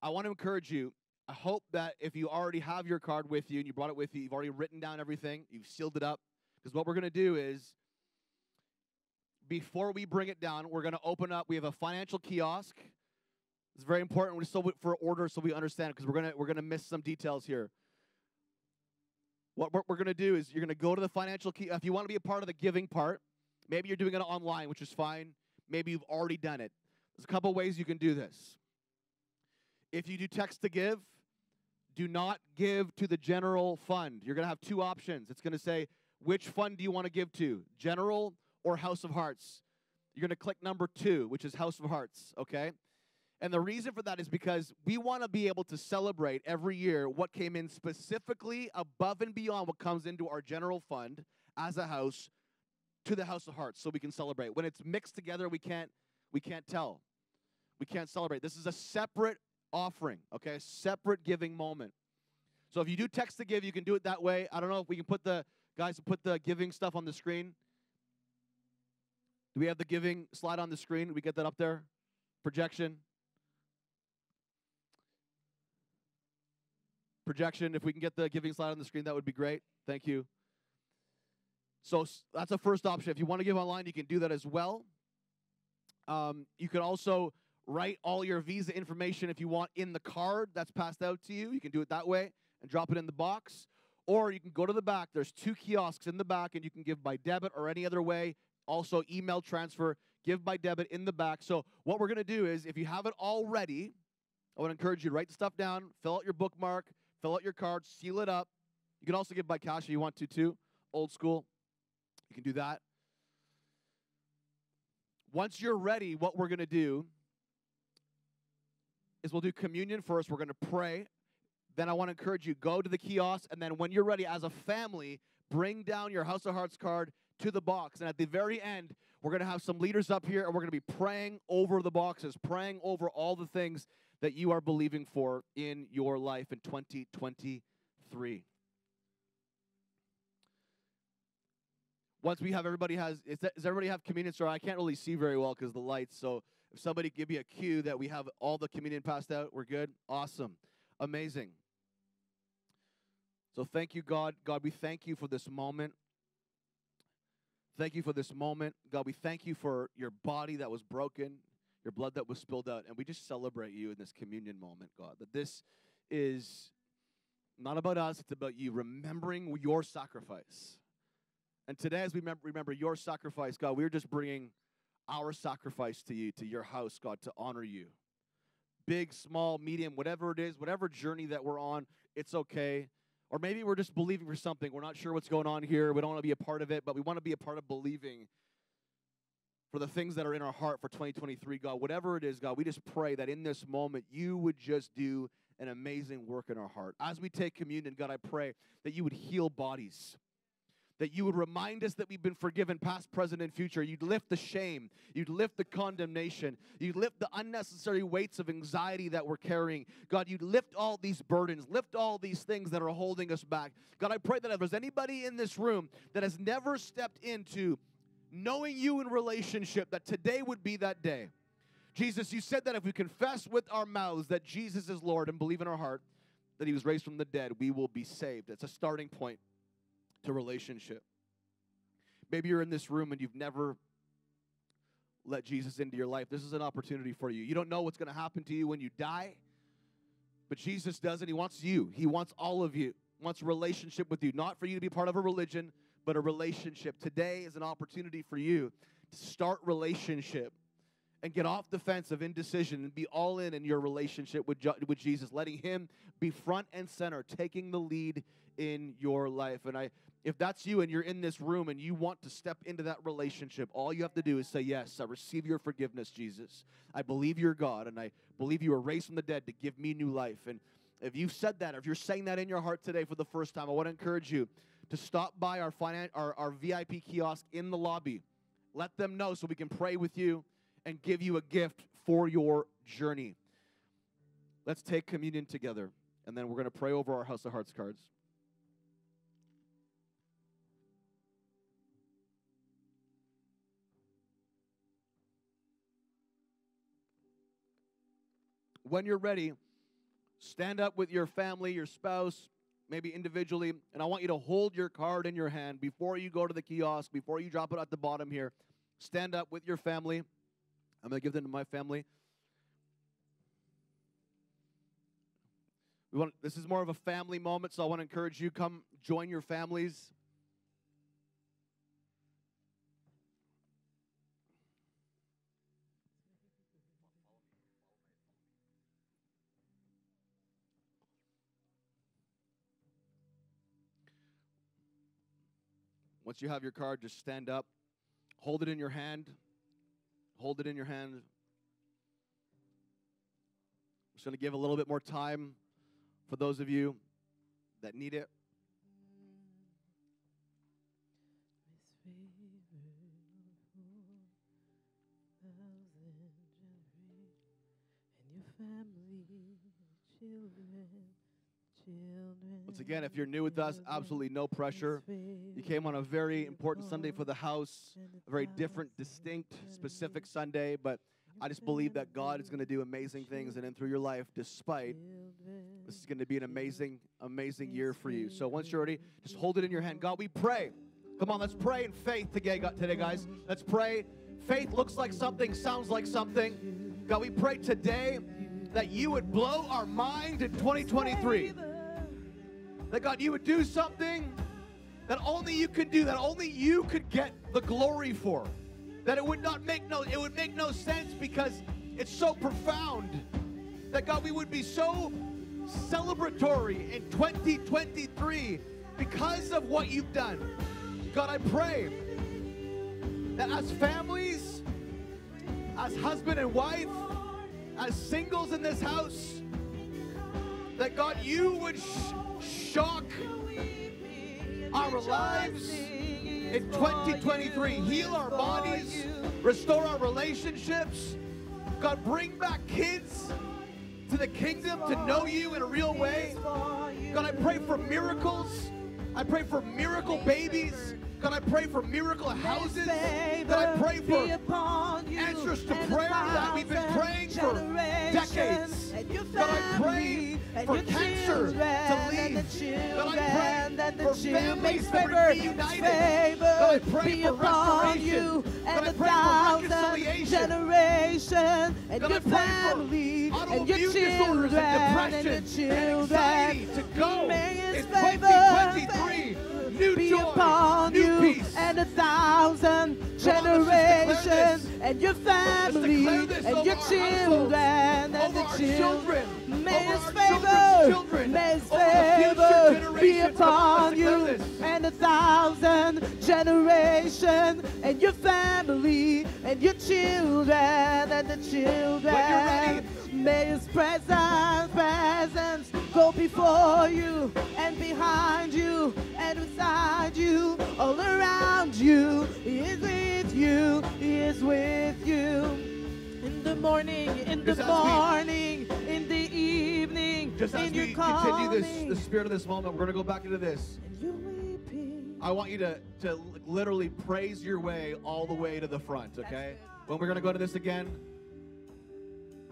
I want to encourage you. I hope that if you already have your card with you and you brought it with you, you've already written down everything, you've sealed it up. Because what we're going to do is, before we bring it down, we're going to open up. We have a financial kiosk. It's very important. We're still for order so we understand because we're gonna we're gonna miss some details here. What we're going to do is you're going to go to the financial key. If you want to be a part of the giving part, maybe you're doing it online, which is fine. Maybe you've already done it. There's a couple ways you can do this. If you do text to give, do not give to the general fund. You're going to have two options. It's going to say, which fund do you want to give to, general or House of Hearts? You're going to click number two, which is House of Hearts, okay? And the reason for that is because we want to be able to celebrate every year what came in specifically above and beyond what comes into our general fund as a house to the house of hearts so we can celebrate. When it's mixed together, we can't we can't tell. We can't celebrate. This is a separate offering, okay? A separate giving moment. So if you do text to give, you can do it that way. I don't know if we can put the guys put the giving stuff on the screen. Do we have the giving slide on the screen? we get that up there? Projection. Projection. If we can get the giving slide on the screen, that would be great. Thank you. So that's a first option. If you want to give online, you can do that as well. Um, you can also write all your Visa information if you want in the card that's passed out to you. You can do it that way and drop it in the box. Or you can go to the back. There's two kiosks in the back, and you can give by debit or any other way. Also, email transfer, give by debit in the back. So, what we're going to do is if you have it already, I would encourage you to write the stuff down, fill out your bookmark, fill out your card, seal it up. You can also give by cash if you want to, too. Old school. You can do that. Once you're ready, what we're going to do is we'll do communion first. We're going to pray. Then I want to encourage you go to the kiosk, and then when you're ready as a family, bring down your House of Hearts card to the box. And at the very end, we're going to have some leaders up here, and we're going to be praying over the boxes, praying over all the things that you are believing for in your life in 2023. Once we have everybody has, is that, does everybody have communion? Sorry, I can't really see very well because the lights. So If somebody give me a cue that we have all the communion passed out, we're good. Awesome, amazing. So thank you, God. God, we thank you for this moment. Thank you for this moment. God, we thank you for your body that was broken, your blood that was spilled out. And we just celebrate you in this communion moment, God. That this is not about us, it's about you remembering your sacrifice. And today, as we remember, your sacrifice, God, we're just bringing our sacrifice to you, to your house, God, to honor you. Big, small, medium, whatever it is, whatever journey that we're on, it's okay. Or maybe we're just believing for something. We're not sure what's going on here. We don't want to be a part of it, but we want to be a part of believing for the things that are in our heart for 2023, God. Whatever it is, God, we just pray that in this moment you would just do an amazing work in our heart. As we take communion, God, I pray that you would heal bodies that you would remind us that we've been forgiven past, present, and future. You'd lift the shame. You'd lift the condemnation. You'd lift the unnecessary weights of anxiety that we're carrying. God, you'd lift all these burdens, lift all these things that are holding us back. God, I pray that if there's anybody in this room that has never stepped into knowing you in relationship, that today would be that day. Jesus, you said that if we confess with our mouths that Jesus is Lord and believe in our heart that he was raised from the dead, we will be saved. It's a starting point to relationship. Maybe you're in this room and you've never let Jesus into your life. This is an opportunity for you. You don't know what's going to happen to you when you die, but Jesus does, and He wants you. He wants all of you. He wants relationship with you, not for you to be part of a religion, but a relationship. Today is an opportunity for you to start relationship and get off the fence of indecision and be all in in your relationship with, with Jesus, letting Him be front and center, taking the lead in your life. And I if that's you and you're in this room and you want to step into that relationship, all you have to do is say, Yes, I receive your forgiveness, Jesus. I believe you're God, and I believe you were raised from the dead to give me new life. And if you've said that, or if you're saying that in your heart today for the first time, I want to encourage you to stop by our, finan- our, our VIP kiosk in the lobby. Let them know so we can pray with you and give you a gift for your journey. Let's take communion together, and then we're going to pray over our House of Hearts cards. when you're ready, stand up with your family, your spouse, maybe individually, and I want you to hold your card in your hand before you go to the kiosk, before you drop it at the bottom here. Stand up with your family. I'm going to give them to my family. We want, this is more of a family moment, so I want to encourage you come join your families. Once you have your card, just stand up, hold it in your hand. Hold it in your hand. I'm just going to give a little bit more time for those of you that need it. Once again, if you're new with us, absolutely no pressure. You came on a very important Sunday for the house, a very different, distinct, specific Sunday, but I just believe that God is going to do amazing things in and through your life, despite this is going to be an amazing, amazing year for you. So once you're ready, just hold it in your hand. God, we pray. Come on, let's pray in faith today, guys. Let's pray. Faith looks like something, sounds like something. God, we pray today that you would blow our mind in 2023 that God, you would do something that only you could do, that only you could get the glory for. That it would not make no, it would make no sense because it's so profound. That God, we would be so celebratory in 2023 because of what you've done. God, I pray that as families, as husband and wife, as singles in this house, that God, you would sh- shock our lives in 2023. Heal our bodies, restore our relationships. God, bring back kids to the kingdom to know you in a real way. God, I pray for miracles. I pray for miracle babies. God, I pray for miracle houses. God, I pray for answers to prayer that we've been praying for decades. And God, I pray for cancer to leave. God, I pray and for families to be reunited. God, I pray for restoration. God, and I pray for reconciliation. generation and God, your pray for family and your children and your children. to go May His in favor 2023. New be joy, upon new you peace. and a thousand Come on, let's just declare generations and your family and your children and the children. May His favor, may His over the future favor be generations. Upon you and a thousand generation and your family and your children and the children. May His presence, presence go before you and behind you and beside you, all around you. He is with you. He is with you. In the morning, in the Just we- morning, in the evening, Just as in your we continue this, the spirit of this moment, we're going to go back into this. And you're weeping. I want you to, to literally praise your way all the way to the front, okay? When we're going to go to this again,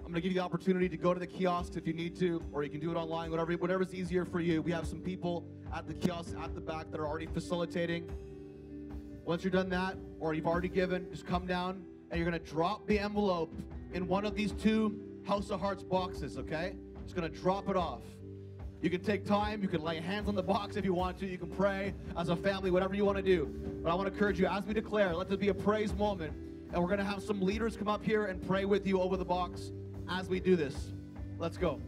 I'm going to give you the opportunity to go to the kiosks if you need to, or you can do it online, whatever, whatever's easier for you. We have some people at the kiosks at the back that are already facilitating. Once you're done that, or you've already given, just come down and you're going to drop the envelope in one of these two House of Hearts boxes, okay? Just going to drop it off. You can take time, you can lay hands on the box if you want to, you can pray as a family, whatever you want to do. But I want to encourage you, as we declare, let this be a praise moment. And we're going to have some leaders come up here and pray with you over the box as we do this. Let's go.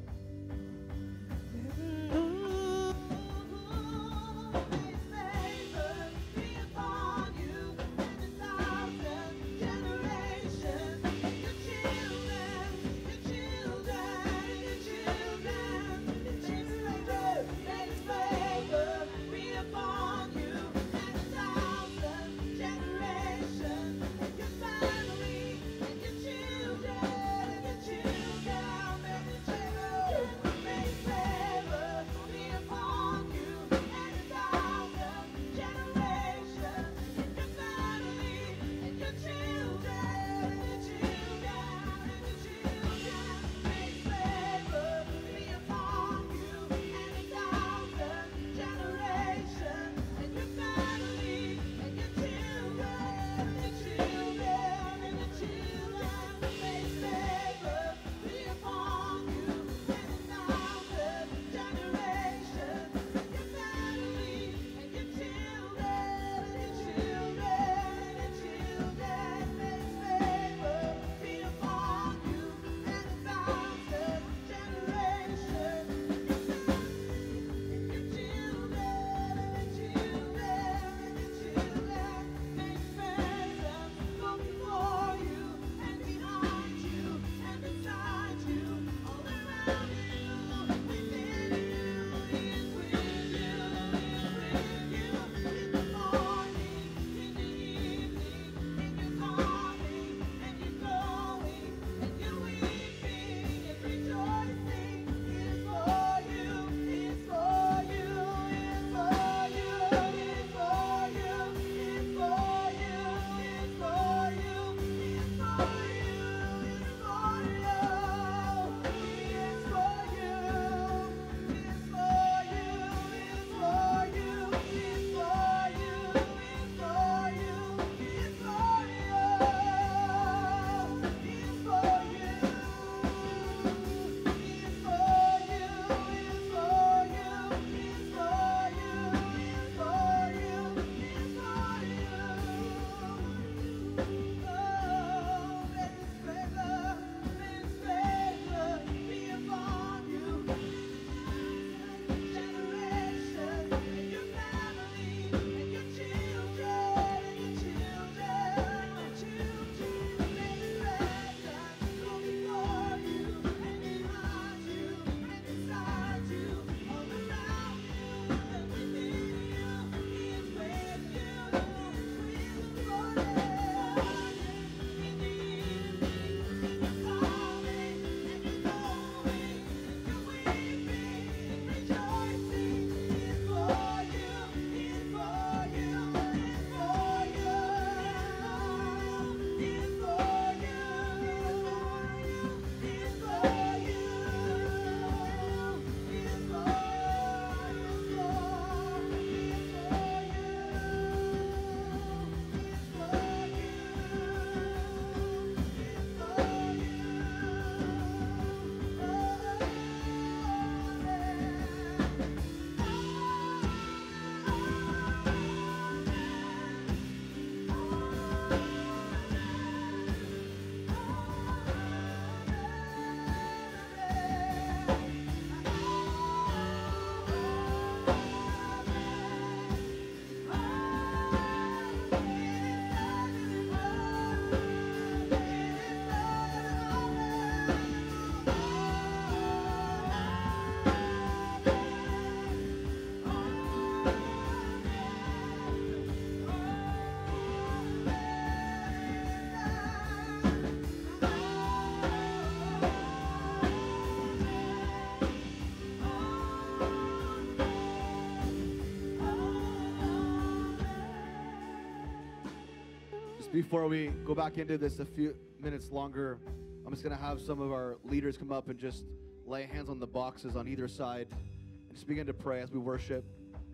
Before we go back into this a few minutes longer, I'm just going to have some of our leaders come up and just lay hands on the boxes on either side and just begin to pray as we worship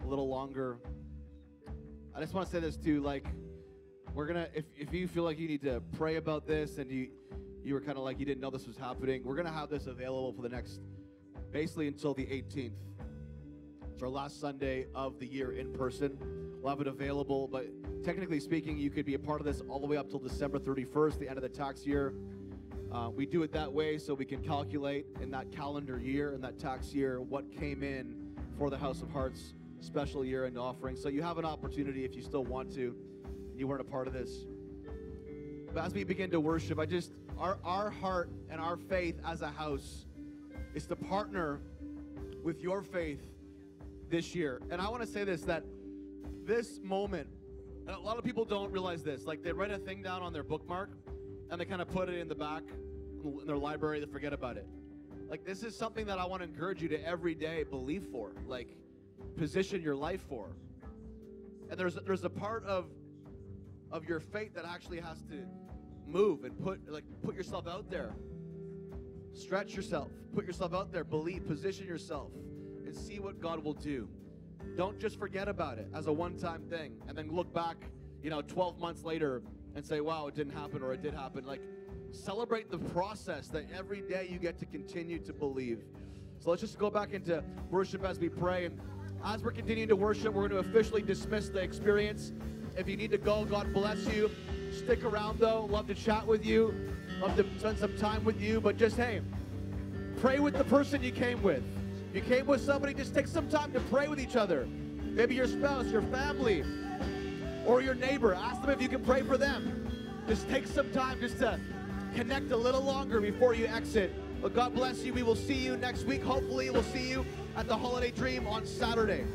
a little longer. I just want to say this too, like, we're gonna if, if you feel like you need to pray about this and you you were kind of like you didn't know this was happening, we're gonna have this available for the next basically until the 18th. Our last Sunday of the year in person. We'll have it available, but technically speaking, you could be a part of this all the way up till December 31st, the end of the tax year. Uh, we do it that way so we can calculate in that calendar year, in that tax year, what came in for the House of Hearts special year end offering. So you have an opportunity if you still want to, and you weren't a part of this. But as we begin to worship, I just, our, our heart and our faith as a house is to partner with your faith this year. And I want to say this that this moment, a lot of people don't realize this, like they write a thing down on their bookmark and they kind of put it in the back in their library, they forget about it. Like this is something that I want to encourage you to every day believe for, like position your life for. And there's there's a part of of your faith that actually has to move and put like put yourself out there. Stretch yourself, put yourself out there, believe, position yourself, and see what God will do. Don't just forget about it as a one-time thing and then look back, you know, 12 months later and say, "Wow, it didn't happen," or "It did happen." Like celebrate the process that every day you get to continue to believe. So let's just go back into worship as we pray. And as we're continuing to worship, we're going to officially dismiss the experience. If you need to go, God bless you. Stick around though. Love to chat with you. Love to spend some time with you. But just, hey, pray with the person you came with. You came with somebody, just take some time to pray with each other. Maybe your spouse, your family, or your neighbor. Ask them if you can pray for them. Just take some time just to connect a little longer before you exit. But God bless you. We will see you next week. Hopefully, we'll see you at the Holiday Dream on Saturday.